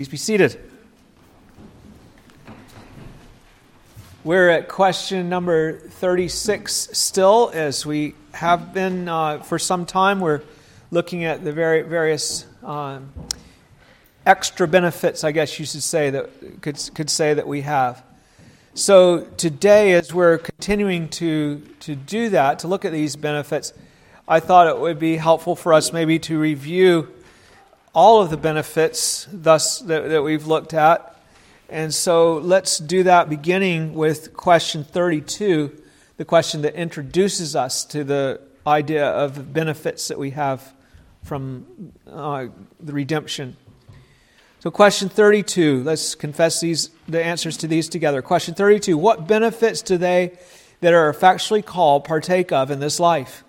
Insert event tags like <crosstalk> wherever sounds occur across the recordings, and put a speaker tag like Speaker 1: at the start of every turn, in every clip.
Speaker 1: Please be seated. We're at question number 36 still, as we have been uh, for some time. We're looking at the very, various um, extra benefits, I guess you should say, that could, could say that we have. So today, as we're continuing to, to do that, to look at these benefits, I thought it would be helpful for us maybe to review all of the benefits thus that, that we've looked at. And so let's do that beginning with question 32, the question that introduces us to the idea of benefits that we have from uh, the redemption. So, question 32, let's confess these, the answers to these together. Question 32 What benefits do they that are effectually called partake of in this life?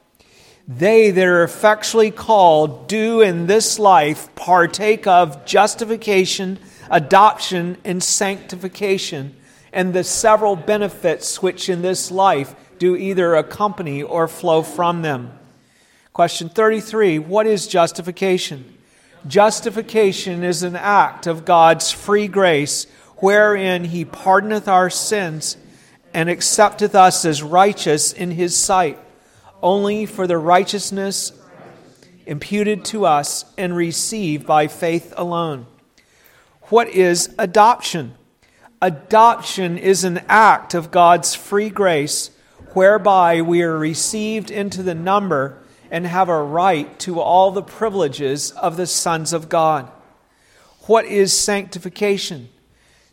Speaker 1: They that are effectually called do in this life partake of justification, adoption, and sanctification, and the several benefits which in this life do either accompany or flow from them. Question 33 What is justification? Justification is an act of God's free grace wherein He pardoneth our sins and accepteth us as righteous in His sight only for the righteousness imputed to us and received by faith alone. What is adoption? Adoption is an act of God's free grace whereby we are received into the number and have a right to all the privileges of the sons of God. What is sanctification?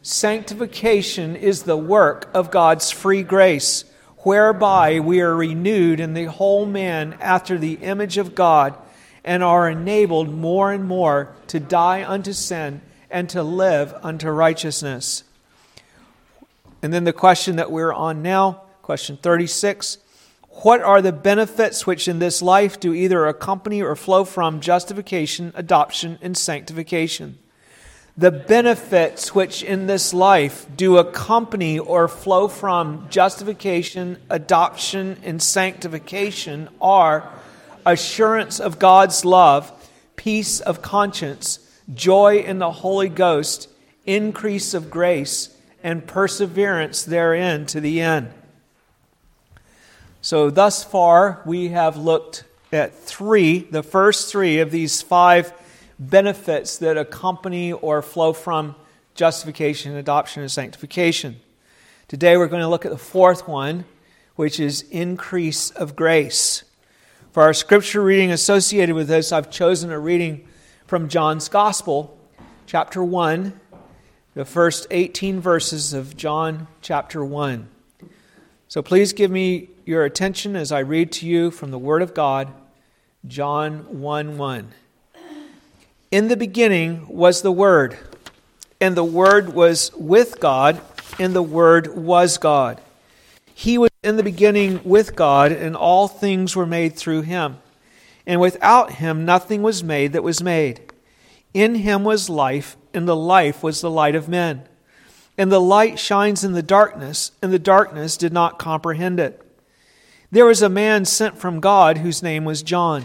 Speaker 1: Sanctification is the work of God's free grace whereby we are renewed in the whole man after the image of God and are enabled more and more to die unto sin and to live unto righteousness. And then the question that we're on now, question 36 What are the benefits which in this life do either accompany or flow from justification, adoption, and sanctification? The benefits which in this life do accompany or flow from justification, adoption, and sanctification are assurance of God's love, peace of conscience, joy in the Holy Ghost, increase of grace, and perseverance therein to the end. So, thus far, we have looked at three, the first three of these five benefits that accompany or flow from justification, adoption, and sanctification. Today we're going to look at the fourth one, which is increase of grace. For our scripture reading associated with this, I've chosen a reading from John's Gospel, chapter 1, the first 18 verses of John chapter 1. So please give me your attention as I read to you from the Word of God, John 1 1. In the beginning was the Word, and the Word was with God, and the Word was God. He was in the beginning with God, and all things were made through him. And without him nothing was made that was made. In him was life, and the life was the light of men. And the light shines in the darkness, and the darkness did not comprehend it. There was a man sent from God whose name was John.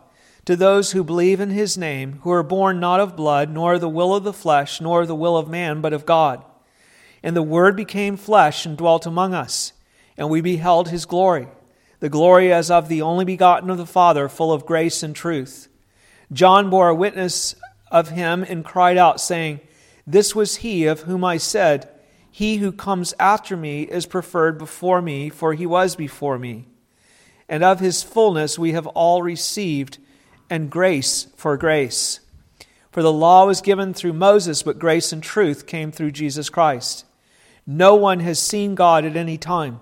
Speaker 1: to those who believe in his name, who are born not of blood, nor the will of the flesh, nor the will of man, but of God. And the Word became flesh and dwelt among us, and we beheld his glory, the glory as of the only begotten of the Father, full of grace and truth. John bore witness of him and cried out, saying, This was he of whom I said, He who comes after me is preferred before me, for he was before me. And of his fullness we have all received and grace for grace. For the law was given through Moses, but grace and truth came through Jesus Christ. No one has seen God at any time.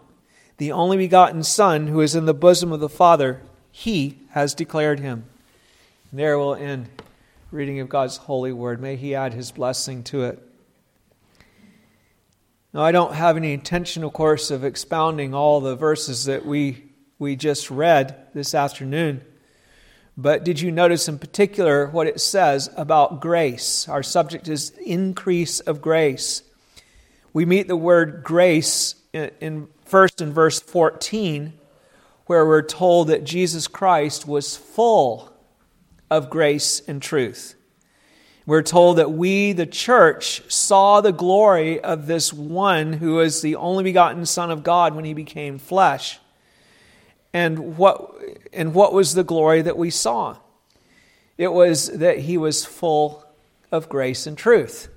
Speaker 1: The only begotten Son, who is in the bosom of the Father, he has declared him. And there will end reading of God's holy word. May He add His blessing to it. Now, I don't have any intention, of course, of expounding all the verses that we, we just read this afternoon. But did you notice in particular what it says about grace? Our subject is increase of grace. We meet the word grace in, in first in verse 14, where we're told that Jesus Christ was full of grace and truth. We're told that we, the church, saw the glory of this one who is the only begotten Son of God when he became flesh. And what, and what was the glory that we saw? It was that he was full of grace and truth.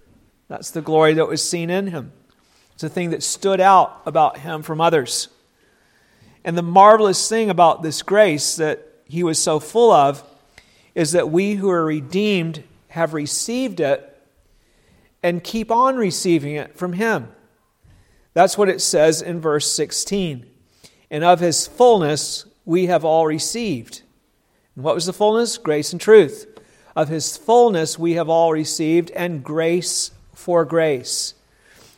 Speaker 1: That's the glory that was seen in him. It's a thing that stood out about him from others. And the marvelous thing about this grace that he was so full of is that we who are redeemed have received it and keep on receiving it from Him. That's what it says in verse 16. And of His fullness we have all received. And what was the fullness? Grace and truth. Of His fullness we have all received, and grace for grace.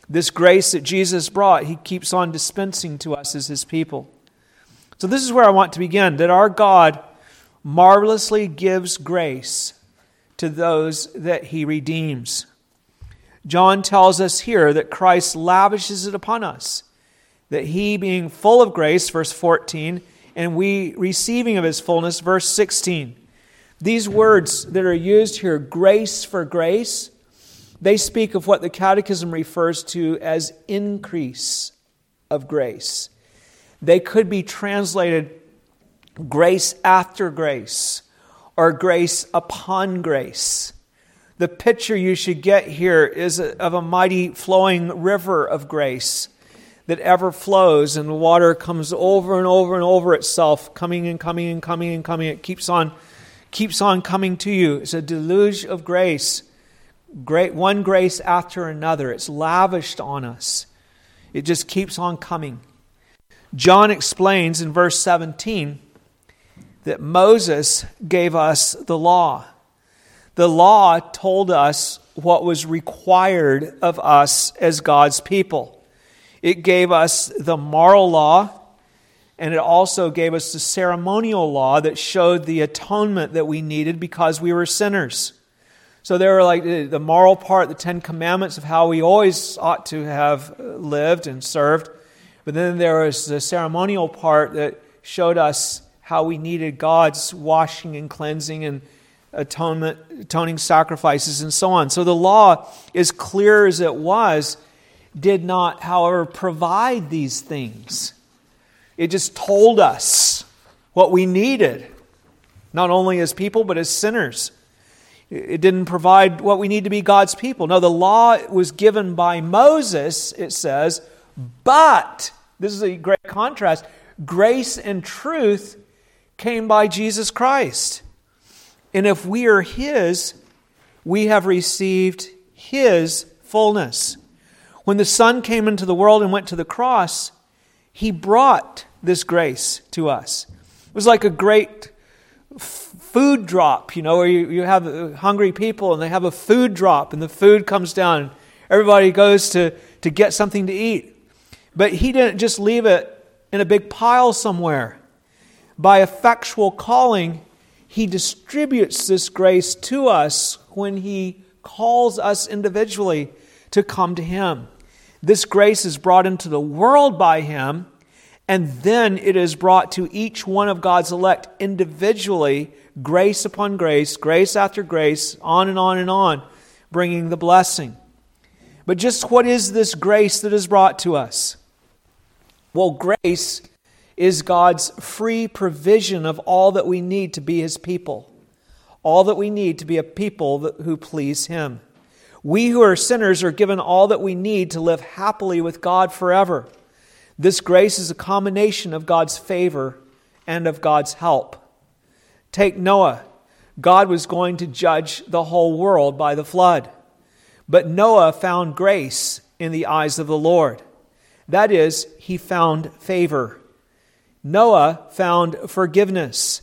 Speaker 1: This grace that Jesus brought, He keeps on dispensing to us as His people. So, this is where I want to begin that our God marvelously gives grace to those that he redeems. John tells us here that Christ lavishes it upon us, that he, being full of grace, verse 14, and we receiving of his fullness, verse 16. These words that are used here, grace for grace, they speak of what the Catechism refers to as increase of grace. They could be translated grace after grace or grace upon grace. The picture you should get here is of a mighty flowing river of grace that ever flows, and the water comes over and over and over itself, coming and coming and coming and coming. It keeps on, keeps on coming to you. It's a deluge of grace, great one grace after another. It's lavished on us. It just keeps on coming. John explains in verse 17 that Moses gave us the law. The law told us what was required of us as God's people. It gave us the moral law, and it also gave us the ceremonial law that showed the atonement that we needed because we were sinners. So there were like the moral part, the Ten Commandments of how we always ought to have uh, lived and served. But then there was the ceremonial part that showed us how we needed God's washing and cleansing and atonement, atoning sacrifices and so on. So the law, as clear as it was, did not, however, provide these things. It just told us what we needed, not only as people, but as sinners. It didn't provide what we need to be God's people. No, the law was given by Moses, it says, but, this is a great contrast, grace and truth came by Jesus Christ. And if we are His, we have received His fullness. When the Son came into the world and went to the cross, He brought this grace to us. It was like a great food drop, you know, where you, you have hungry people and they have a food drop and the food comes down. And everybody goes to, to get something to eat. But He didn't just leave it in a big pile somewhere by effectual calling, He distributes this grace to us when He calls us individually to come to Him. This grace is brought into the world by Him, and then it is brought to each one of God's elect individually, grace upon grace, grace after grace, on and on and on, bringing the blessing. But just what is this grace that is brought to us? Well, grace is God's free provision of all that we need to be His people, all that we need to be a people who please Him. We who are sinners are given all that we need to live happily with God forever. This grace is a combination of God's favor and of God's help. Take Noah. God was going to judge the whole world by the flood. But Noah found grace in the eyes of the Lord. That is, he found favor. Noah found forgiveness.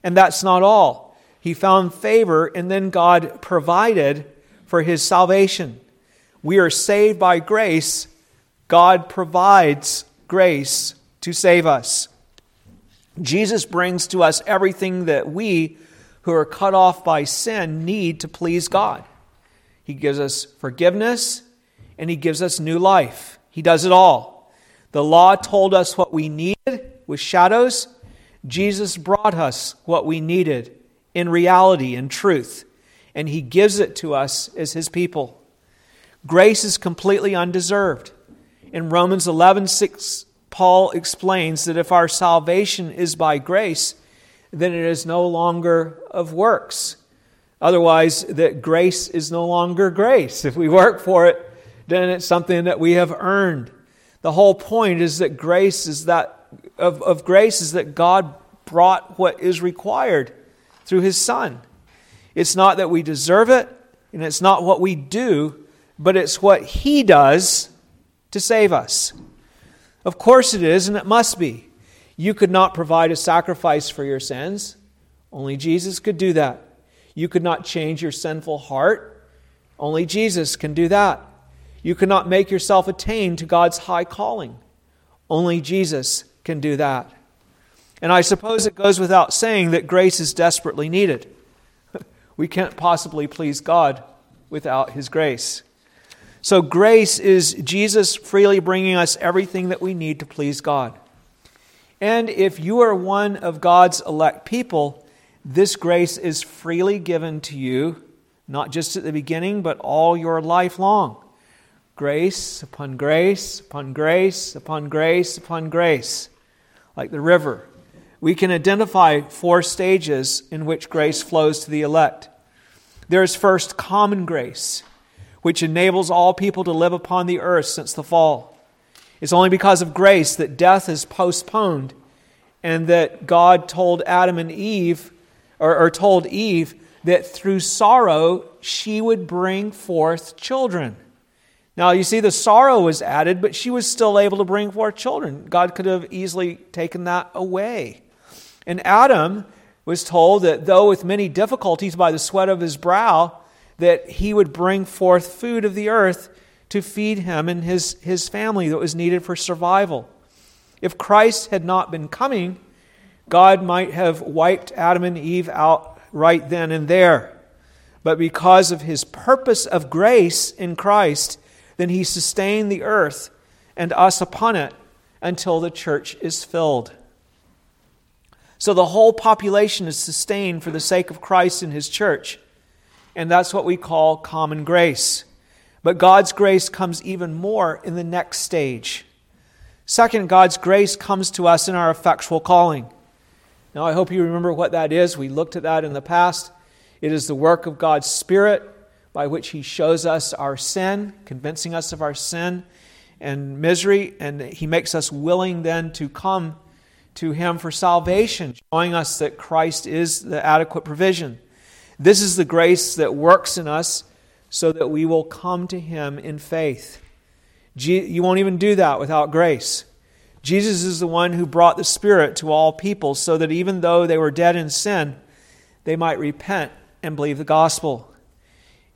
Speaker 1: And that's not all. He found favor, and then God provided for his salvation. We are saved by grace. God provides grace to save us. Jesus brings to us everything that we, who are cut off by sin, need to please God. He gives us forgiveness and He gives us new life. He does it all. The law told us what we needed with shadows. Jesus brought us what we needed in reality and truth, and He gives it to us as His people. Grace is completely undeserved. In Romans 11 6, Paul explains that if our salvation is by grace, then it is no longer of works. Otherwise, that grace is no longer grace. If we work for it, then it's something that we have earned. The whole point is that grace is that of, of grace is that God brought what is required through his son. It's not that we deserve it, and it's not what we do, but it's what he does to save us. Of course it is, and it must be. You could not provide a sacrifice for your sins. Only Jesus could do that. You could not change your sinful heart. Only Jesus can do that. You cannot make yourself attain to God's high calling. Only Jesus can do that. And I suppose it goes without saying that grace is desperately needed. We can't possibly please God without His grace. So, grace is Jesus freely bringing us everything that we need to please God. And if you are one of God's elect people, this grace is freely given to you, not just at the beginning, but all your life long. Grace upon grace upon grace upon grace upon grace, like the river. We can identify four stages in which grace flows to the elect. There is first common grace which enables all people to live upon the earth since the fall. It's only because of grace that death is postponed and that God told Adam and Eve, or, or told Eve, that through sorrow she would bring forth children. Now, you see, the sorrow was added, but she was still able to bring forth children. God could have easily taken that away. And Adam was told that though with many difficulties by the sweat of his brow, that he would bring forth food of the earth to feed him and his, his family that was needed for survival. If Christ had not been coming, God might have wiped Adam and Eve out right then and there. But because of his purpose of grace in Christ, then he sustained the earth and us upon it until the church is filled. So the whole population is sustained for the sake of Christ and his church and that's what we call common grace. But God's grace comes even more in the next stage. Second, God's grace comes to us in our effectual calling. Now, I hope you remember what that is. We looked at that in the past. It is the work of God's Spirit by which He shows us our sin, convincing us of our sin and misery, and He makes us willing then to come to Him for salvation, showing us that Christ is the adequate provision. This is the grace that works in us so that we will come to Him in faith. You won't even do that without grace. Jesus is the one who brought the Spirit to all people so that even though they were dead in sin, they might repent and believe the gospel.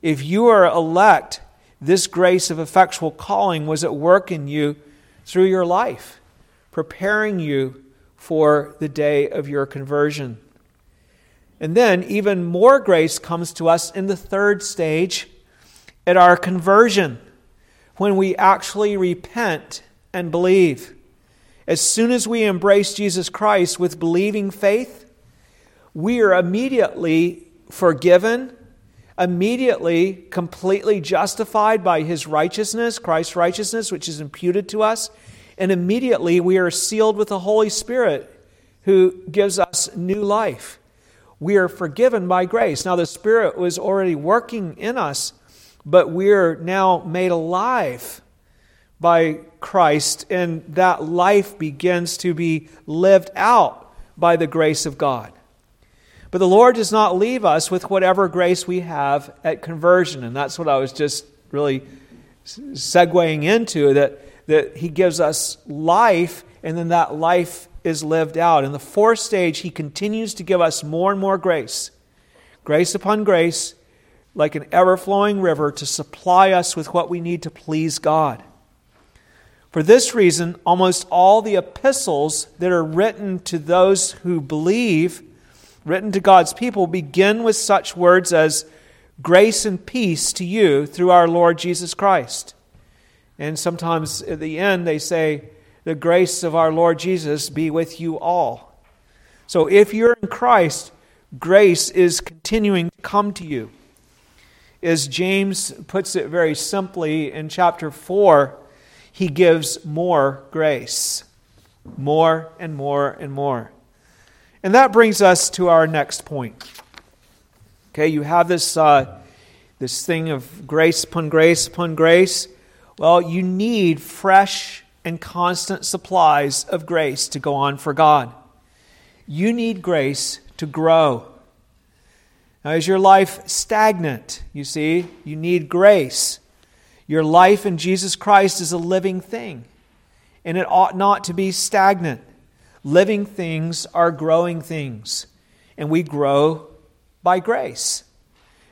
Speaker 1: If you are elect, this grace of effectual calling was at work in you through your life, preparing you for the day of your conversion. And then even more grace comes to us in the third stage at our conversion, when we actually repent and believe. As soon as we embrace Jesus Christ with believing faith, we are immediately forgiven, immediately completely justified by his righteousness, Christ's righteousness, which is imputed to us, and immediately we are sealed with the Holy Spirit who gives us new life we are forgiven by grace. Now, the Spirit was already working in us, but we're now made alive by Christ, and that life begins to be lived out by the grace of God. But the Lord does not leave us with whatever grace we have at conversion, and that's what I was just really segueing into that, that He gives us life, and then that life is lived out. In the fourth stage, he continues to give us more and more grace. grace upon grace, like an ever flowing river, to supply us with what we need to please God. For this reason, almost all the epistles that are written to those who believe, written to God's people, begin with such words as grace and peace to you through our Lord Jesus Christ. And sometimes at the end they say, the grace of our Lord Jesus be with you all. So if you're in Christ, grace is continuing to come to you. As James puts it very simply in chapter 4, he gives more grace. More and more and more. And that brings us to our next point. Okay, you have this, uh, this thing of grace upon grace upon grace. Well, you need fresh and constant supplies of grace to go on for God. You need grace to grow. Now, is your life stagnant? You see, you need grace. Your life in Jesus Christ is a living thing, and it ought not to be stagnant. Living things are growing things, and we grow by grace.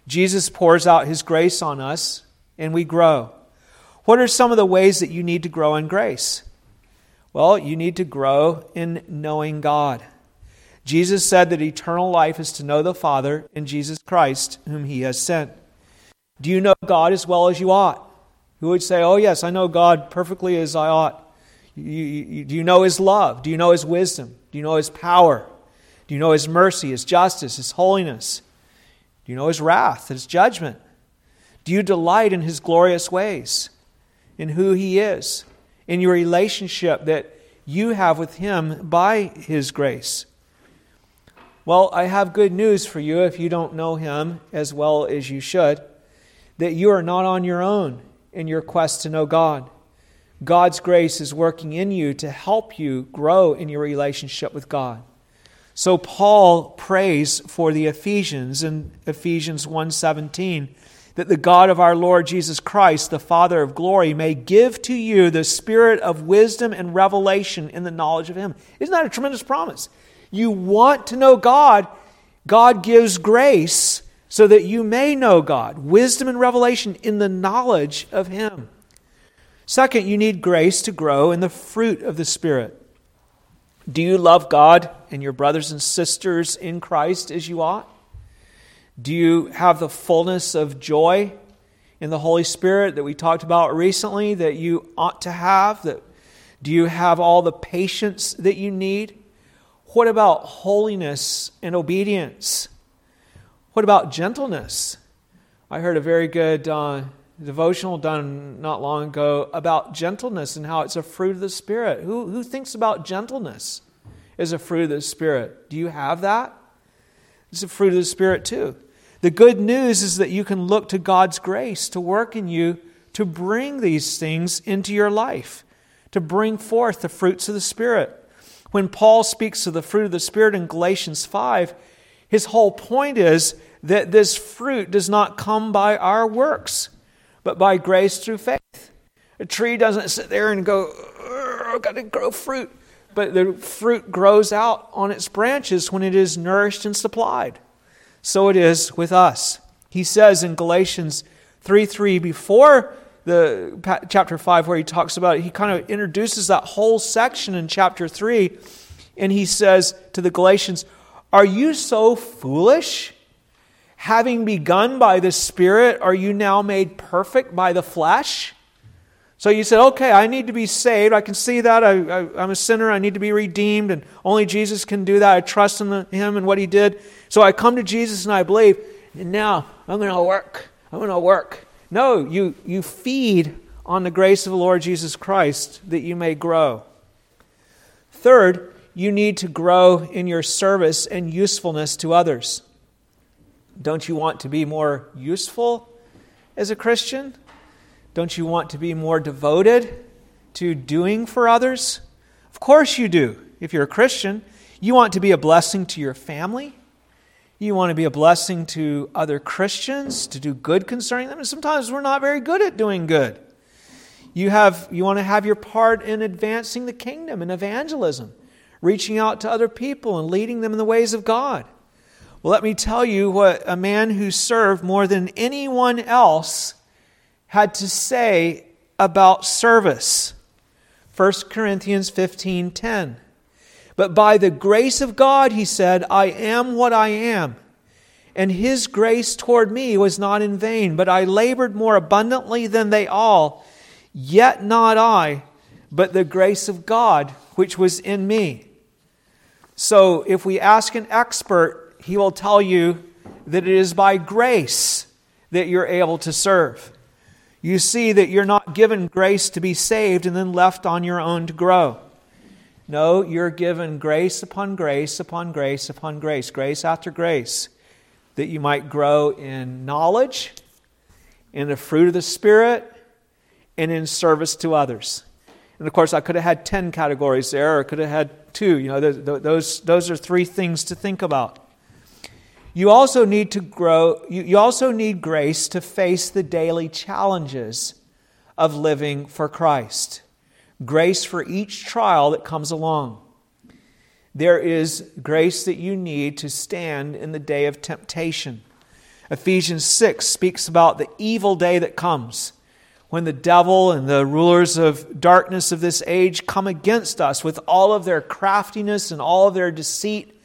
Speaker 1: Jesus pours out his grace on us, and we grow. What are some of the ways that you need to grow in grace? Well, you need to grow in knowing God. Jesus said that eternal life is to know the Father in Jesus Christ, whom He has sent. Do you know God as well as you ought? Who would say, Oh, yes, I know God perfectly as I ought? You, you, do you know His love? Do you know His wisdom? Do you know His power? Do you know His mercy, His justice, His holiness? Do you know His wrath, His judgment? Do you delight in His glorious ways? In who He is, in your relationship that you have with Him by His grace. Well, I have good news for you if you don't know Him as well as you should that you are not on your own in your quest to know God. God's grace is working in you to help you grow in your relationship with God. So Paul prays for the Ephesians in Ephesians 1:17 that the God of our Lord Jesus Christ, the Father of glory, may give to you the spirit of wisdom and revelation in the knowledge of Him. Isn't that a tremendous promise? You want to know God, God gives grace so that you may know God, wisdom and revelation in the knowledge of Him. Second, you need grace to grow in the fruit of the Spirit. Do you love God and your brothers and sisters in Christ as you ought? Do you have the fullness of joy in the Holy Spirit that we talked about recently that you ought to have? That, do you have all the patience that you need? What about holiness and obedience? What about gentleness? I heard a very good uh, devotional done not long ago about gentleness and how it's a fruit of the Spirit. Who, who thinks about gentleness as a fruit of the Spirit? Do you have that? It's a fruit of the Spirit too. The good news is that you can look to God's grace to work in you to bring these things into your life, to bring forth the fruits of the Spirit. When Paul speaks of the fruit of the Spirit in Galatians 5, his whole point is that this fruit does not come by our works, but by grace through faith. A tree doesn't sit there and go, I've got to grow fruit. But the fruit grows out on its branches when it is nourished and supplied so it is with us. He says in Galatians 3 3, before the chapter 5 where he talks about it, he kind of introduces that whole section in chapter 3, and he says to the Galatians, Are you so foolish? Having begun by the Spirit, are you now made perfect by the flesh? So you said, okay, I need to be saved. I can see that. I, am a sinner. I need to be redeemed. And only Jesus can do that. I trust in the, Him and what He did. So I come to Jesus and I believe. And now I'm going to work. I'm going to work. No, you, you feed on the grace of the Lord Jesus Christ that you may grow. Third, you need to grow in your service and usefulness to others. Don't you want to be more useful as a Christian? Don't you want to be more devoted to doing for others? Of course you do. If you're a Christian, you want to be a blessing to your family. You want to be a blessing to other Christians, to do good concerning them. And sometimes we're not very good at doing good. You, have, you want to have your part in advancing the kingdom and evangelism, reaching out to other people and leading them in the ways of God. Well, let me tell you what a man who served more than anyone else had to say about service. 1 Corinthians 15:10. But by the grace of God, he said, I am what I am. And his grace toward me was not in vain, but I labored more abundantly than they all. Yet not I, but the grace of God which was in me. So if we ask an expert, he will tell you that it is by grace that you're able to serve. You see that you're not given grace to be saved and then left on your own to grow. No, you're given grace upon grace upon grace upon grace, grace after grace, that you might grow in knowledge, in the fruit of the Spirit, and in service to others. And of course, I could have had 10 categories there, or could have had two. You know, those, those are three things to think about. You also need to grow, you, also need grace to face the daily challenges of living for Christ grace for each trial that comes along. There is grace that you need to stand in the day of temptation. Ephesians 6 speaks about the evil day that comes when the devil and the rulers of darkness of this age come against us with all of their craftiness and all of their deceit,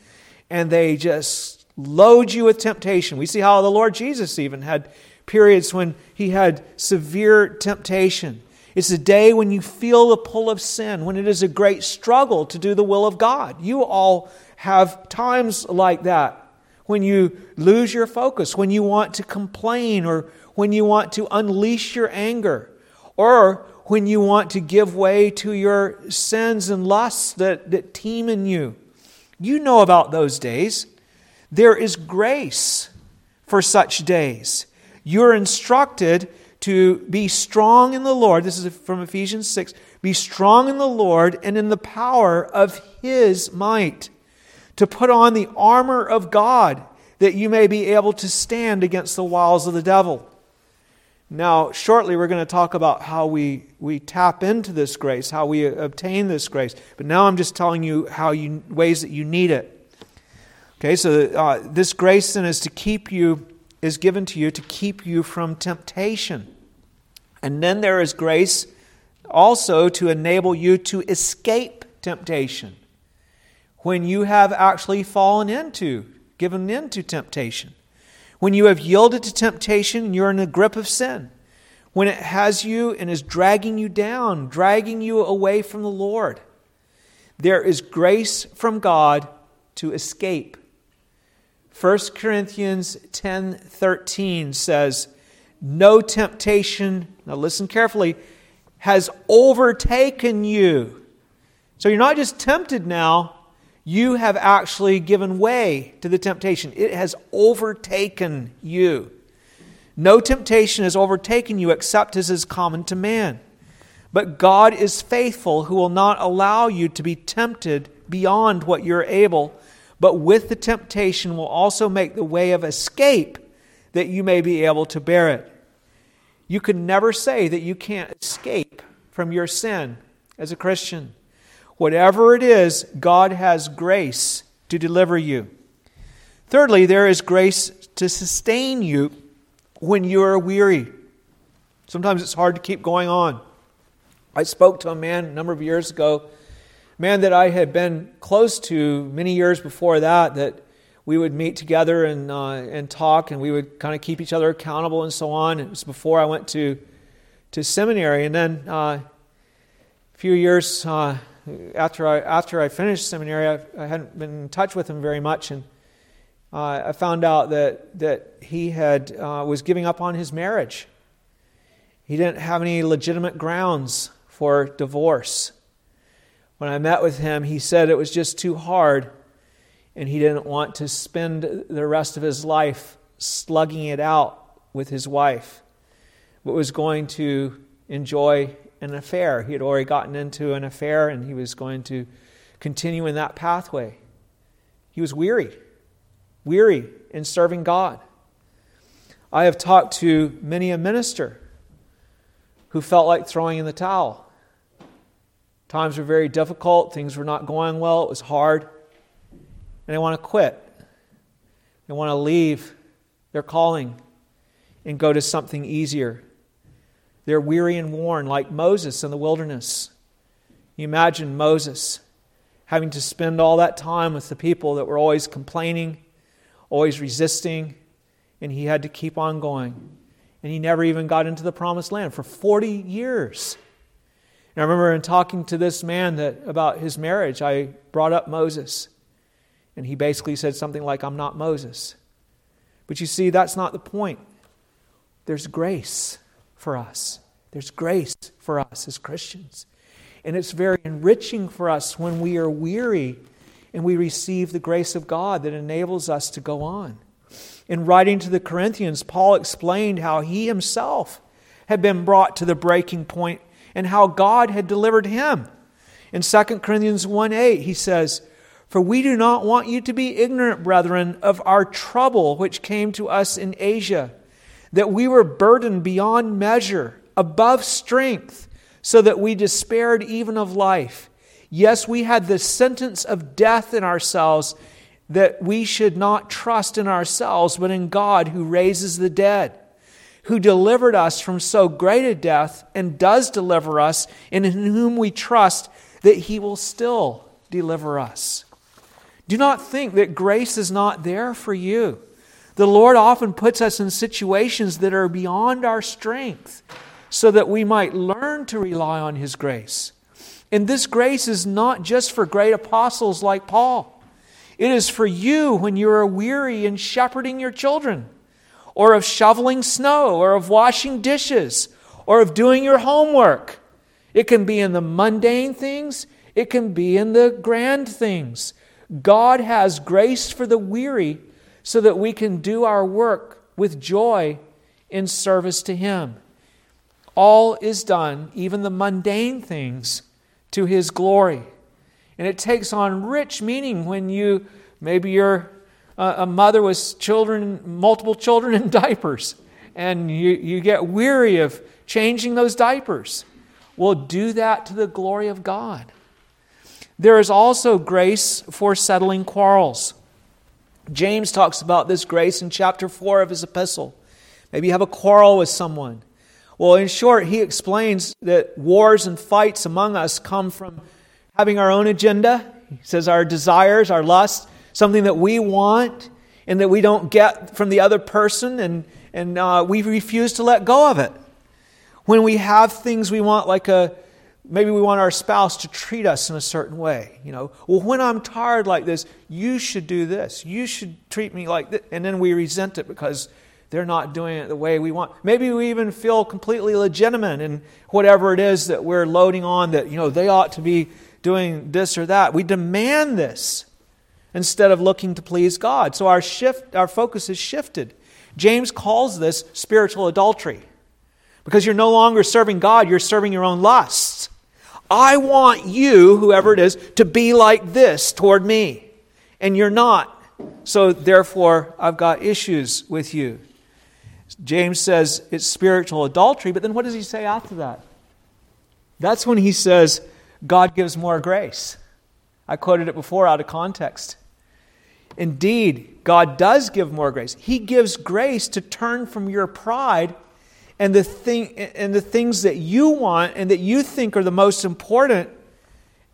Speaker 1: and they just load you with temptation. We see how the Lord Jesus even had periods when he had severe temptation. It's a day when you feel the pull of sin, when it is a great struggle to do the will of God. You all have times like that when you lose your focus, when you want to complain, or when you want to unleash your anger, or when you want to give way to your sins and lusts that, that teem in you. You know about those days. There is grace for such days. You're instructed to be strong in the Lord. This is from Ephesians 6. Be strong in the Lord and in the power of his might. To put on the armor of God that you may be able to stand against the wiles of the devil. Now, shortly, we're going to talk about how we, we tap into this grace, how we obtain this grace. But now I'm just telling you how you, ways that you need it. Okay, so uh, this grace then is to keep you is given to you to keep you from temptation. And then there is grace also to enable you to escape temptation when you have actually fallen into, given into temptation. When you have yielded to temptation, and you're in the grip of sin. When it has you and is dragging you down, dragging you away from the Lord. There is grace from God to escape 1 Corinthians 10:13 says, "No temptation, now listen carefully, has overtaken you." So you're not just tempted now, you have actually given way to the temptation. It has overtaken you. No temptation has overtaken you except as is common to man. But God is faithful, who will not allow you to be tempted beyond what you're able but with the temptation will also make the way of escape that you may be able to bear it. You can never say that you can't escape from your sin as a Christian. Whatever it is, God has grace to deliver you. Thirdly, there is grace to sustain you when you are weary. Sometimes it's hard to keep going on. I spoke to a man a number of years ago man that I had been close to many years before that, that we would meet together and, uh, and talk, and we would kind of keep each other accountable and so on. It was before I went to, to seminary. And then uh, a few years uh, after, I, after I finished seminary, I, I, hadn't been in touch with him very much. And uh, I found out that, that he had, uh, was giving up on his marriage. He didn't have any legitimate grounds for divorce when I met with him, he said it was just too hard and he didn't want to spend the rest of his life slugging it out with his wife, but was going to enjoy an affair. He had already gotten into an affair and he was going to continue in that pathway. He was weary, weary in serving God. I have talked to many a minister who felt like throwing in the towel. Times were very difficult, things were not going well, it was hard, and they want to quit. They want to leave their calling and go to something easier. They're weary and worn, like Moses in the wilderness. You imagine Moses having to spend all that time with the people that were always complaining, always resisting, and he had to keep on going. And he never even got into the promised land for 40 years. And I remember in talking to this man that about his marriage, I brought up Moses. And he basically said something like, I'm not Moses. But you see, that's not the point. There's grace for us. There's grace for us as Christians. And it's very enriching for us when we are weary and we receive the grace of God that enables us to go on. In writing to the Corinthians, Paul explained how he himself had been brought to the breaking point and how God had delivered him. In 2 Corinthians 1 8, he says, For we do not want you to be ignorant, brethren, of our trouble which came to us in Asia, that we were burdened beyond measure, above strength, so that we despaired even of life. Yes, we had the sentence of death in ourselves that we should not trust in ourselves, but in God who raises the dead, who delivered us from so great a death and does deliver us, and in whom we trust that he will still deliver us. Do not think that grace is not there for you. The Lord often puts us in situations that are beyond our strength so that we might learn to rely on his grace. And this grace is not just for great apostles like Paul. It is for you when you are weary in shepherding your children, or of shoveling snow, or of washing dishes, or of doing your homework. It can be in the mundane things, it can be in the grand things. God has grace for the weary so that we can do our work with joy in service to Him. All is done, even the mundane things, to His glory. And it takes on rich meaning when you, maybe you're a mother with children, multiple children in <laughs> diapers, and you, you get weary of changing those diapers. Well, do that to the glory of God. There is also grace for settling quarrels. James talks about this grace in chapter 4 of his epistle. Maybe you have a quarrel with someone. Well, in short, he explains that wars and fights among us come from having our own agenda. He says our desires, our lusts, something that we want and that we don't get from the other person, and, and uh, we refuse to let go of it. When we have things we want, like a maybe we want our spouse to treat us in a certain way, you know. Well, when I'm tired like this, you should do this. You should treat me like this, and then we resent it because they're not doing it the way we want. Maybe we even feel completely legitimate in whatever it is that we're loading on that, you know, they ought to be doing this or that. We demand this instead of looking to please God. So our shift our focus is shifted. James calls this spiritual adultery. Because you're no longer serving God, you're serving your own lusts. I want you, whoever it is, to be like this toward me. And you're not. So therefore, I've got issues with you. James says it's spiritual adultery, but then what does he say after that? That's when he says, God gives more grace. I quoted it before out of context. Indeed, God does give more grace. He gives grace to turn from your pride and the, thing, and the things that you want and that you think are the most important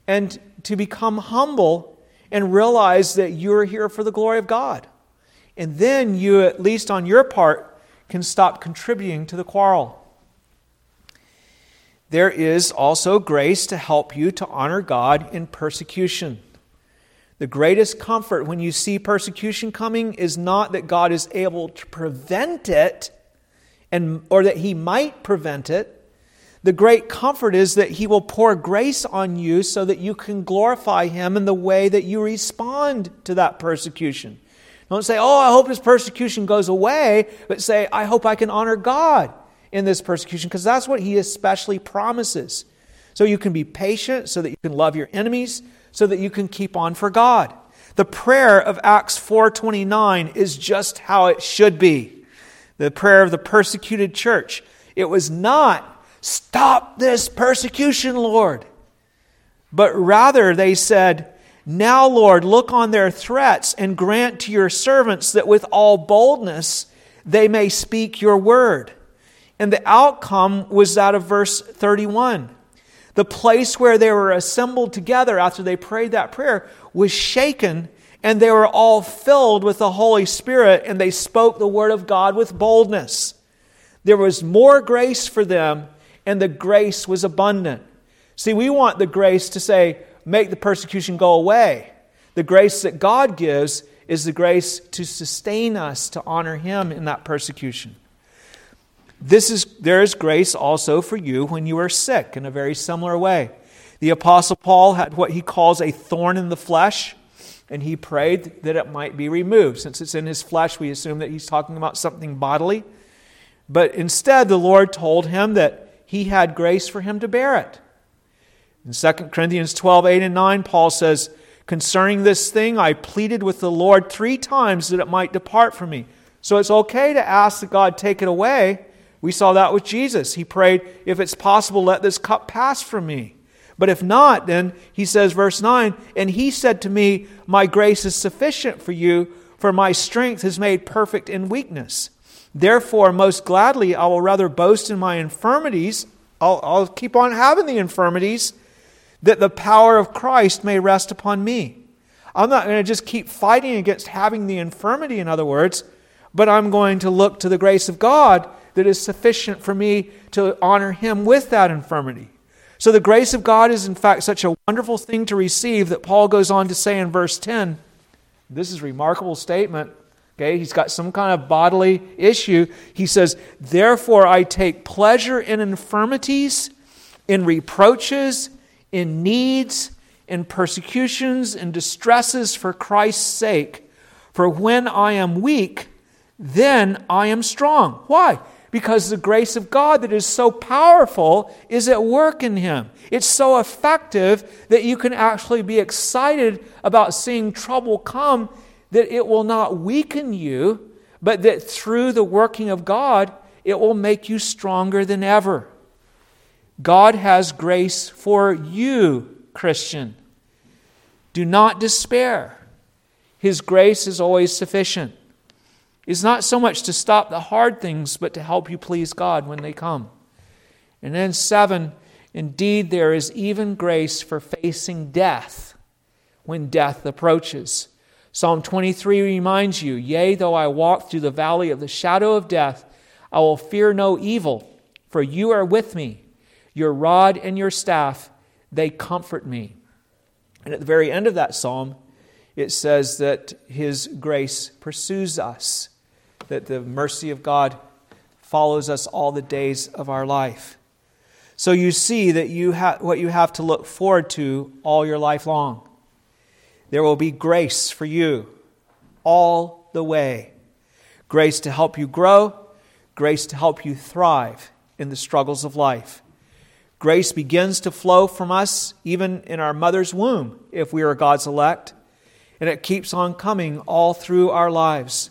Speaker 1: and to become humble and realize that you're here for the glory of God. And then you, at least on your part, can stop contributing to the quarrel there is also grace to help you to honor God in persecution. The greatest comfort when you see persecution coming is not that God is able to prevent it and or that he might prevent it. The great comfort is that he will pour grace on you so that you can glorify him in the way that you respond to that persecution. Don't say, "Oh, I hope this persecution goes away," but say, "I hope I can honor God in this persecution because that's what he especially promises. So you can be patient, so that you can love your enemies, so that you can keep on for God. The prayer of Acts 4:29 is just how it should be. The prayer of the persecuted church. It was not stop this persecution, Lord. But rather they said, Now, Lord, look on their threats and grant to your servants that with all boldness they may speak your word. And the outcome was that of verse 31. The place where they were assembled together after they prayed that prayer was shaken, and they were all filled with the Holy Spirit, and they spoke the word of God with boldness. There was more grace for them, and the grace was abundant. See, we want the grace to say, make the persecution go away. The grace that God gives is the grace to sustain us, to honor Him in that persecution. This is, there is grace also for you when you are sick in a very similar way. The Apostle Paul had what he calls a thorn in the flesh, and he prayed that it might be removed. Since it's in his flesh, we assume that he's talking about something bodily. But instead, the Lord told him that he had grace for him to bear it. In 2 Corinthians 12, 8 and 9, Paul says, Concerning this thing, I pleaded with the Lord three times that it might depart from me. So it's okay to ask that God take it away. We saw that with Jesus. He prayed, If it's possible, let this cup pass from me. But if not, then he says, verse 9, And he said to me, My grace is sufficient for you, for my strength is made perfect in weakness. Therefore, most gladly, I will rather boast in my infirmities. I'll, I'll keep on having the infirmities that the power of Christ may rest upon me. I'm not going to just keep fighting against having the infirmity, in other words, but I'm going to look to the grace of God that is sufficient for me to honor Him with that infirmity. So the grace of God is, in fact, such a wonderful thing to receive that Paul goes on to say in verse 10. This is a remarkable statement. Okay, he's got some kind of bodily issue. He says, Therefore, I take pleasure in infirmities, in reproaches, in needs, in persecutions, in distresses for Christ's sake. For when I am weak, then I am strong. Why? Because the grace of God that is so powerful is at work in him. It's so effective that you can actually be excited about seeing trouble come, that it will not weaken you, but that through the working of God, it will make you stronger than ever. God has grace for you, Christian. Do not despair. His grace is always sufficient. It's not so much to stop the hard things, but to help you please God when they come. And then, seven, indeed, there is even grace for facing death when death approaches. Psalm 23 reminds you Yea, though I walk through the valley of the shadow of death, I will fear no evil, for you are with me. Your rod and your staff, they comfort me. And at the very end of that psalm, it says that His grace pursues us, that the mercy of God follows us all the days of our life. So you see that you ha- what you have to look forward to all your life long. There will be grace for you all the way. Grace to help you grow, grace to help you thrive in the struggles of life. Grace begins to flow from us even in our mother's womb if we are God's elect, and it keeps on coming all through our lives.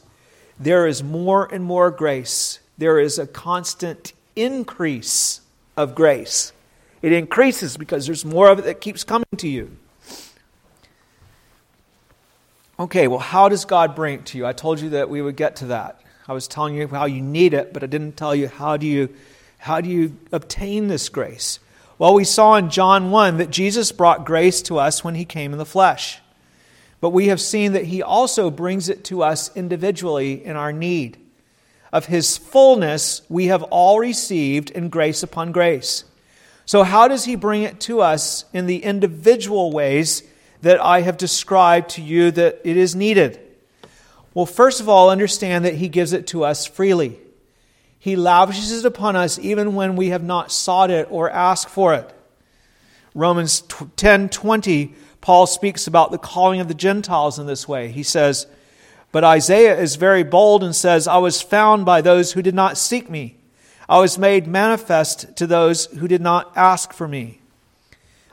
Speaker 1: There is more and more grace. There is a constant increase of grace. It increases because there's more of it that keeps coming to you. Okay, well, how does God bring it to you? I told you that we would get to that. I was telling you how you need it, but I didn't tell you how do you how do you obtain this grace? Well, we saw in John 1 that Jesus brought grace to us when he came in the flesh. But we have seen that he also brings it to us individually in our need. Of his fullness, we have all received in grace upon grace. So, how does he bring it to us in the individual ways that I have described to you that it is needed? Well, first of all, understand that he gives it to us freely. He lavishes it upon us even when we have not sought it or asked for it. Romans 10 20, Paul speaks about the calling of the Gentiles in this way. He says, But Isaiah is very bold and says, I was found by those who did not seek me. I was made manifest to those who did not ask for me.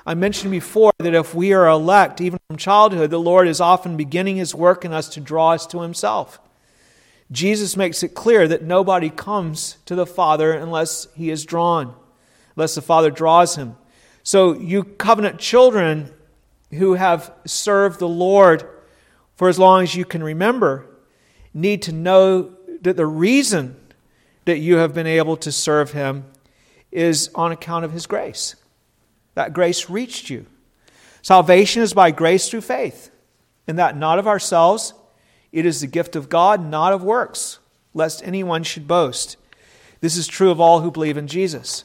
Speaker 1: I mentioned before that if we are elect, even from childhood, the Lord is often beginning his work in us to draw us to himself. Jesus makes it clear that nobody comes to the Father unless he is drawn, unless the Father draws him. So, you covenant children, who have served the Lord for as long as you can remember need to know that the reason that you have been able to serve Him is on account of His grace. That grace reached you. Salvation is by grace through faith, and that not of ourselves. It is the gift of God, not of works, lest anyone should boast. This is true of all who believe in Jesus.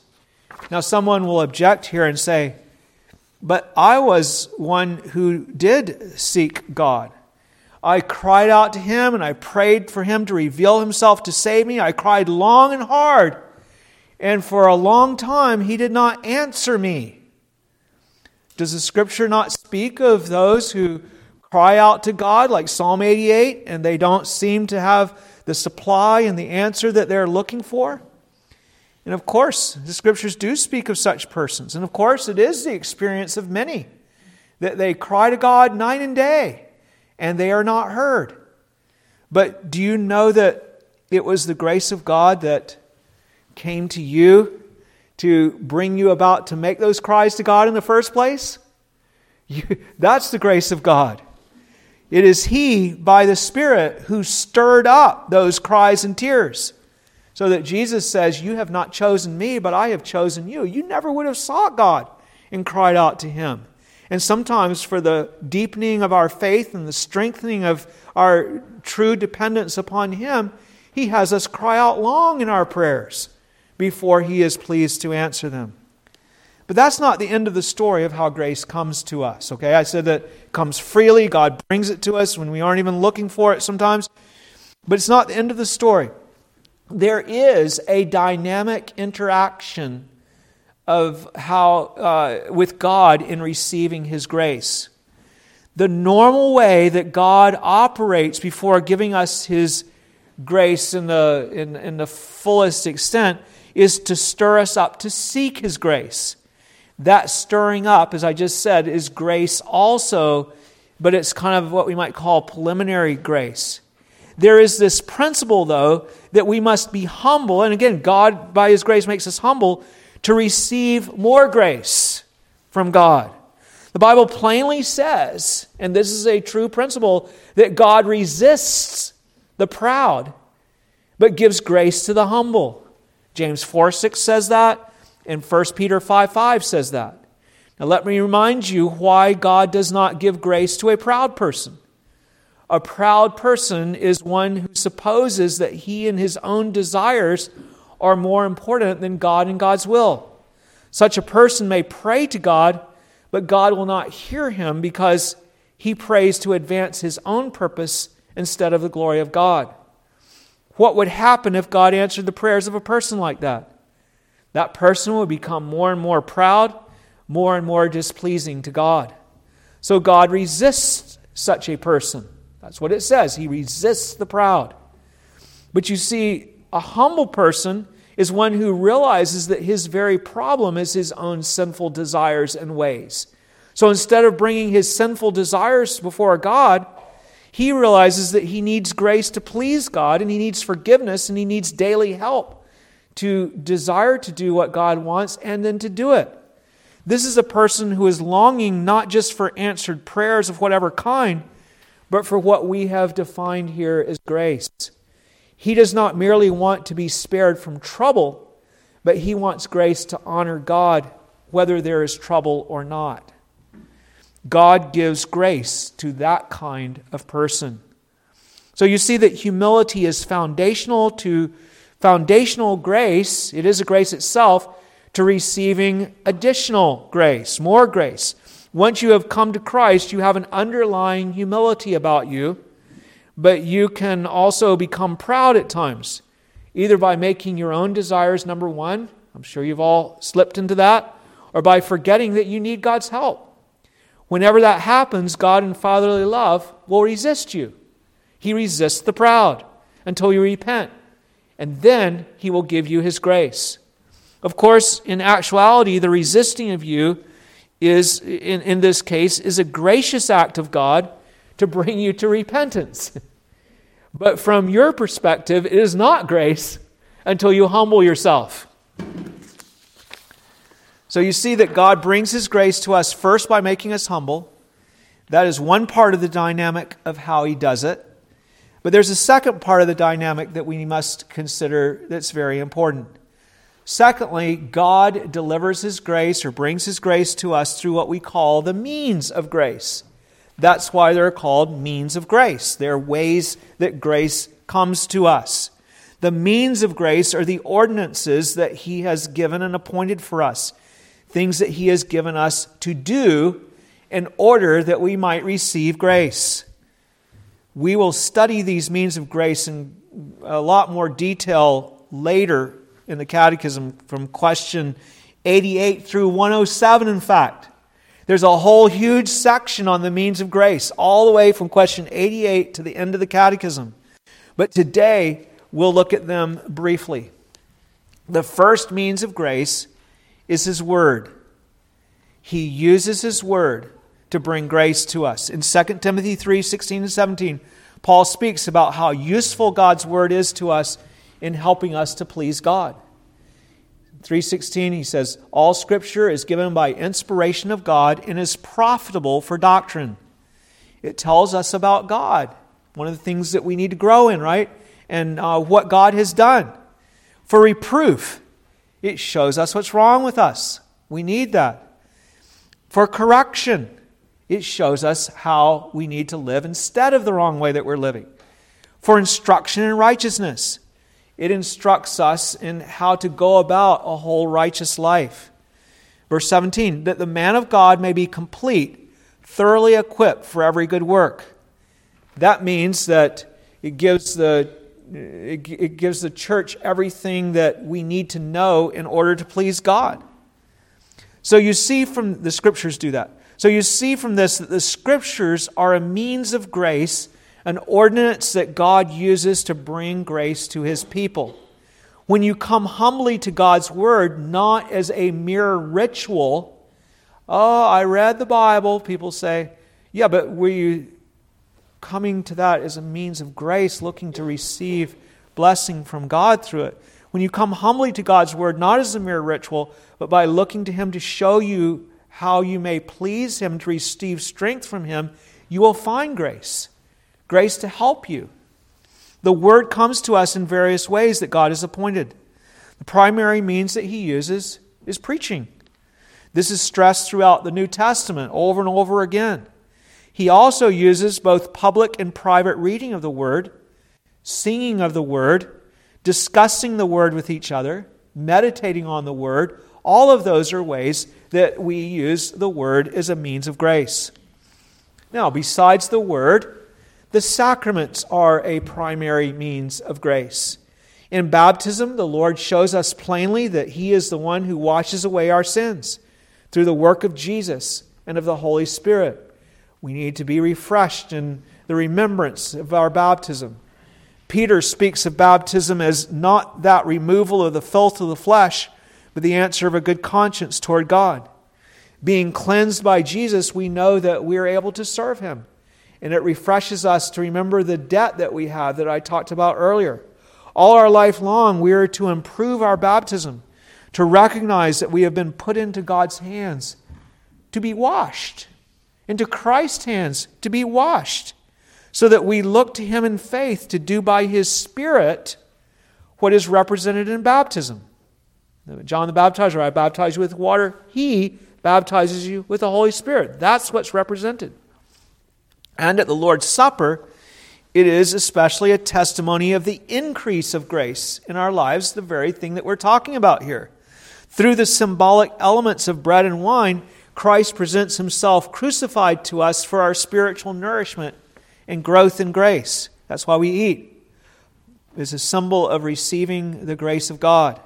Speaker 1: Now, someone will object here and say, But I was one who did seek God. I cried out to him and I prayed for him to reveal himself to save me. I cried long and hard, and for a long time he did not answer me. Does the scripture not speak of those who cry out to God, like Psalm 88, and they don't seem to have the supply and the answer that they're looking for? And of course, the scriptures do speak of such persons. And of course, it is the experience of many that they cry to God night and day and they are not heard. But do you know that it was the grace of God that came to you to bring you about to make those cries to God in the first place? You, <laughs> that's the grace of God. It is He, by the Spirit, who stirred up those cries and tears. So that Jesus says, You have not chosen me, but I have chosen you. You never would have sought God and cried out to Him. And sometimes, for the deepening of our faith and the strengthening of our true dependence upon Him, He has us cry out long in our prayers before He is pleased to answer them. But that's not the end of the story of how grace comes to us. Okay, I said that it comes freely, God brings it to us when we aren't even looking for it sometimes. But it's not the end of the story. There is a dynamic interaction of how uh, with God in receiving His grace. The normal way that God operates before giving us His grace in the, in, in the fullest extent is to stir us up to seek His grace. That stirring up, as I just said, is grace also, but it's kind of what we might call preliminary grace. There is this principle, though, that we must be humble. And again, God, by His grace, makes us humble to receive more grace from God. The Bible plainly says, and this is a true principle, that God resists the proud, but gives grace to the humble. James 4 6 says that, and 1 Peter 5 5 says that. Now, let me remind you why God does not give grace to a proud person. A proud person is one who supposes that he and his own desires are more important than God and God's will. Such a person may pray to God, but God will not hear him because he prays to advance his own purpose instead of the glory of God. What would happen if God answered the prayers of a person like that? That person would become more and more proud, more and more displeasing to God. So God resists such a person. That's what it says. He resists the proud. But you see, a humble person is one who realizes that his very problem is his own sinful desires and ways. So instead of bringing his sinful desires before God, he realizes that he needs grace to please God and he needs forgiveness and he needs daily help to desire to do what God wants and then to do it. This is a person who is longing not just for answered prayers of whatever kind, but for what we have defined here as grace. He does not merely want to be spared from trouble, but he wants grace to honor God whether there is trouble or not. God gives grace to that kind of person. So you see that humility is foundational to foundational grace, it is a grace itself, to receiving additional grace, more grace. Once you have come to Christ, you have an underlying humility about you but you can also become proud at times, either by making your own desires number one. I'm sure you've all slipped into that, or by forgetting that you need God's help. Whenever that happens, God in fatherly love will resist you. He resists the proud until you repent, and then He will give you His grace. Of course, in actuality, the resisting of you is, in, in this case, is a gracious act of God to bring you to repentance. <laughs> But from your perspective, it is not grace until you humble yourself. So you see that God brings His grace to us first by making us humble, That is one part of the dynamic of how he does it. But there's a second part of the dynamic that we must consider that's very important. Secondly, God delivers his grace or brings his grace to us through what we call the means of grace. That's why they're called means of grace. They're ways that grace comes to us. The means of grace are the ordinances that he has given and appointed for us, things that he has given us to do in order that we might receive grace. We will study these means of grace in a lot more detail later in the Catechism from question 88 through 107, in fact. There's a whole huge section on the means of grace, all the way from question 88 to the end of the Catechism. But today, we'll look at them briefly. The first means of grace is His Word. He uses His Word to bring grace to us. In 2 Timothy 3 16 and 17, Paul speaks about how useful God's Word is to us in helping us to please God. 3:16 he says all scripture is given by inspiration of God and is profitable for doctrine. It tells us about God, one of the things that we need to grow in, right? And uh, what God has done. For reproof, it shows us what's wrong with us. We need that. For correction, it shows us how we need to live instead of the wrong way that we're living. For instruction in righteousness, it instructs us in how to go about a whole righteous life. Verse 17, that the man of God may be complete, thoroughly equipped for every good work. That means that it gives the it gives the church everything that we need to know in order to please God. So you see from the scriptures do that. So you see from this that the scriptures are a means of grace, an ordinance that God uses to bring grace to his people. When you come humbly to God's word, not as a mere ritual, oh, I read the Bible, people say, yeah, but were you coming to that as a means of grace, looking to receive blessing from God through it? When you come humbly to God's word, not as a mere ritual, but by looking to Him to show you how you may please Him to receive strength from Him, you will find grace. Grace to help you. The Word comes to us in various ways that God has appointed. The primary means that He uses is preaching. This is stressed throughout the New Testament over and over again. He also uses both public and private reading of the Word, singing of the Word, discussing the Word with each other, meditating on the Word. All of those are ways that we use the word as a means of grace. Now, besides the word, the sacraments are a primary means of grace. In baptism, the Lord shows us plainly that He is the one who washes away our sins through the work of Jesus and of the Holy Spirit. We need to be refreshed in the remembrance of our baptism. Peter speaks of baptism as not that removal of the filth of the flesh, but the answer of a good conscience toward God. Being cleansed by Jesus, we know that we are able to serve Him. And it refreshes us to remember the debt that we have that I talked about earlier. All our life long, we are to improve our baptism, to recognize that we have been put into God's hands to be washed, into Christ's hands to be washed, so that we look to Him in faith to do by His Spirit what is represented in baptism. John the Baptizer, I baptize you with water. He baptizes you with the Holy Spirit. That's what's represented. And at the Lord's Supper, it is especially a testimony of the increase of grace in our lives, the very thing that we're talking about here. Through the symbolic elements of bread and wine, Christ presents himself crucified to us for our spiritual nourishment and growth in grace. That's why we eat. It's a symbol of receiving the grace of God.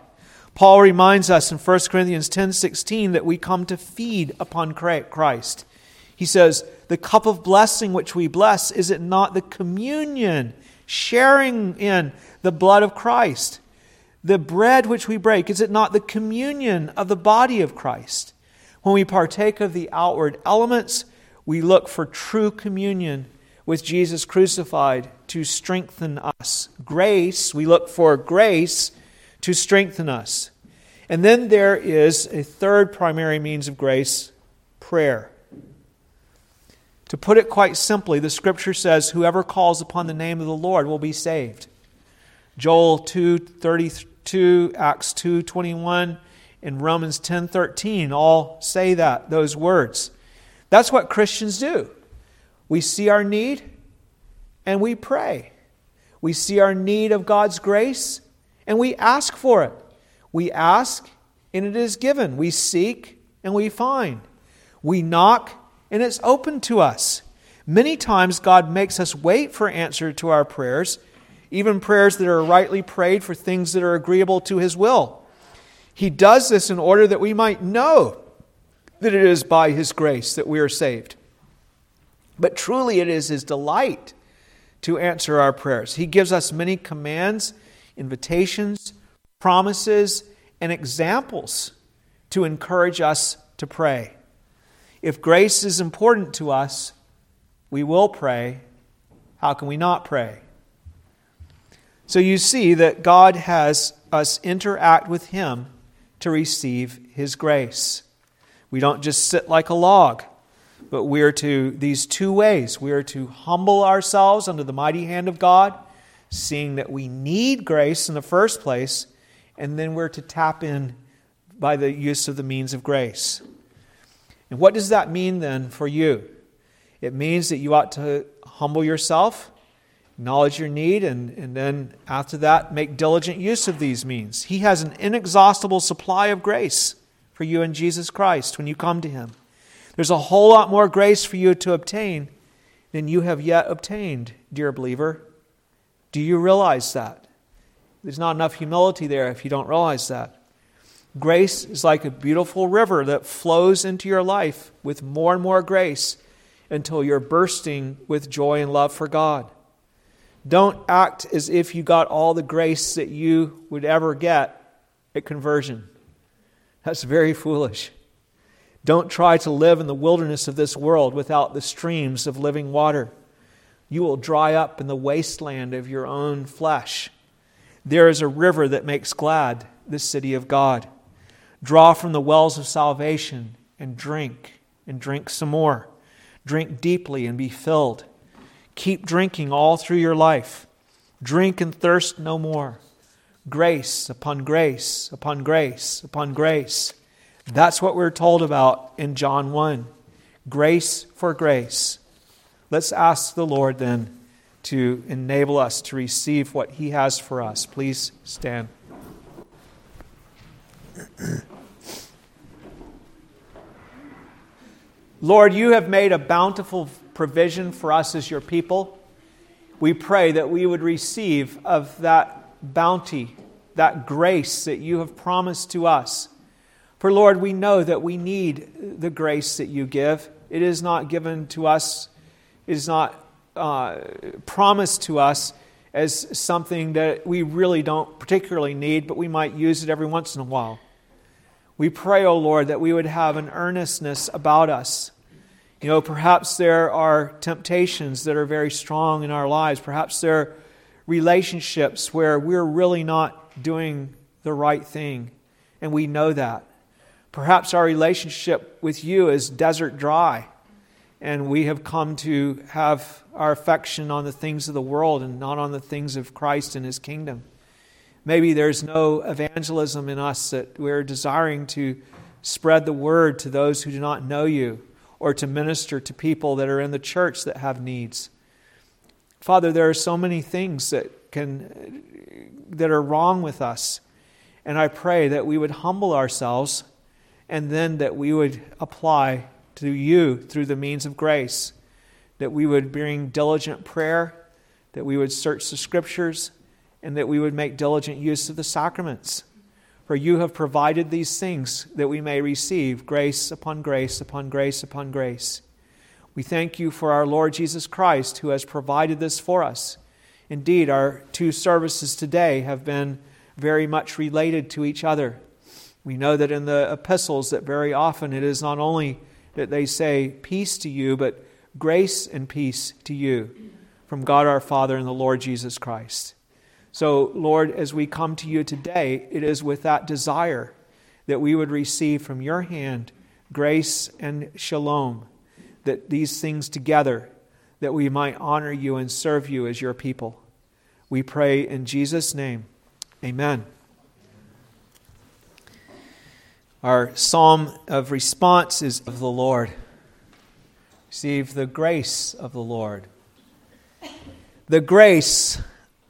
Speaker 1: Paul reminds us in 1 Corinthians 10:16 that we come to feed upon Christ. He says, "The cup of blessing which we bless is it not the communion, sharing in the blood of Christ? The bread which we break is it not the communion of the body of Christ?" When we partake of the outward elements, we look for true communion with Jesus crucified to strengthen us. Grace, we look for grace to strengthen us. And then there is a third primary means of grace prayer. To put it quite simply, the scripture says, Whoever calls upon the name of the Lord will be saved. Joel 2:32, Acts 2:21, and Romans 10:13 all say that, those words. That's what Christians do. We see our need and we pray. We see our need of God's grace and we ask for it. We ask and it is given. We seek and we find. We knock and it's open to us. Many times God makes us wait for answer to our prayers, even prayers that are rightly prayed for things that are agreeable to his will. He does this in order that we might know that it is by his grace that we are saved. But truly it is his delight to answer our prayers. He gives us many commands, invitations, promises, and examples to encourage us to pray. If grace is important to us, we will pray. How can we not pray? So you see that God has us interact with Him to receive His grace. We don't just sit like a log, but we are to, these two ways, we are to humble ourselves under the mighty hand of God, seeing that we need grace in the first place, and then we're to tap in by the use of the means of grace. And what does that mean then for you? It means that you ought to humble yourself, acknowledge your need, and, and then after that, make diligent use of these means. He has an inexhaustible supply of grace for you in Jesus Christ when you come to Him. There's a whole lot more grace for you to obtain than you have yet obtained, dear believer. Do you realize that? There's not enough humility there if you don't realize that. Grace is like a beautiful river that flows into your life with more and more grace until you're bursting with joy and love for God. Don't act as if you got all the grace that you would ever get at conversion. That's very foolish. Don't try to live in the wilderness of this world without the streams of living water. You will dry up in the wasteland of your own flesh. There is a river that makes glad the city of God. Draw from the wells of salvation and drink, and drink some more. Drink deeply and be filled. Keep drinking all through your life. Drink and thirst no more. Grace upon grace upon grace upon grace. That's what we're told about in John 1. Grace for grace. Let's ask the Lord then to enable us to receive what He has for us. Please stand. <clears throat> Lord, you have made a bountiful provision for us as your people. We pray that we would receive of that bounty, that grace that you have promised to us. For Lord, we know that we need the grace that you give. It is not given to us, it is not uh, promised to us as something that we really don't particularly need, but we might use it every once in a while. We pray, O oh Lord, that we would have an earnestness about us. You know, perhaps there are temptations that are very strong in our lives. Perhaps there are relationships where we're really not doing the right thing, and we know that. Perhaps our relationship with you is desert dry, and we have come to have our affection on the things of the world and not on the things of Christ and His kingdom. Maybe there's no evangelism in us that we're desiring to spread the word to those who do not know you or to minister to people that are in the church that have needs. Father, there are so many things that can that are wrong with us. And I pray that we would humble ourselves and then that we would apply to you through the means of grace, that we would bring diligent prayer, that we would search the scriptures, and that we would make diligent use of the sacraments. For you have provided these things that we may receive grace upon grace upon grace upon grace. We thank you for our Lord Jesus Christ who has provided this for us. Indeed, our two services today have been very much related to each other. We know that in the epistles that very often it is not only that they say peace to you, but grace and peace to you from God our Father and the Lord Jesus Christ. So, Lord, as we come to you today, it is with that desire that we would receive from your hand grace and shalom, that these things together, that we might honor you and serve you as your people. We pray in Jesus' name. Amen. Our psalm of response is of the Lord. Receive the grace of the Lord. The grace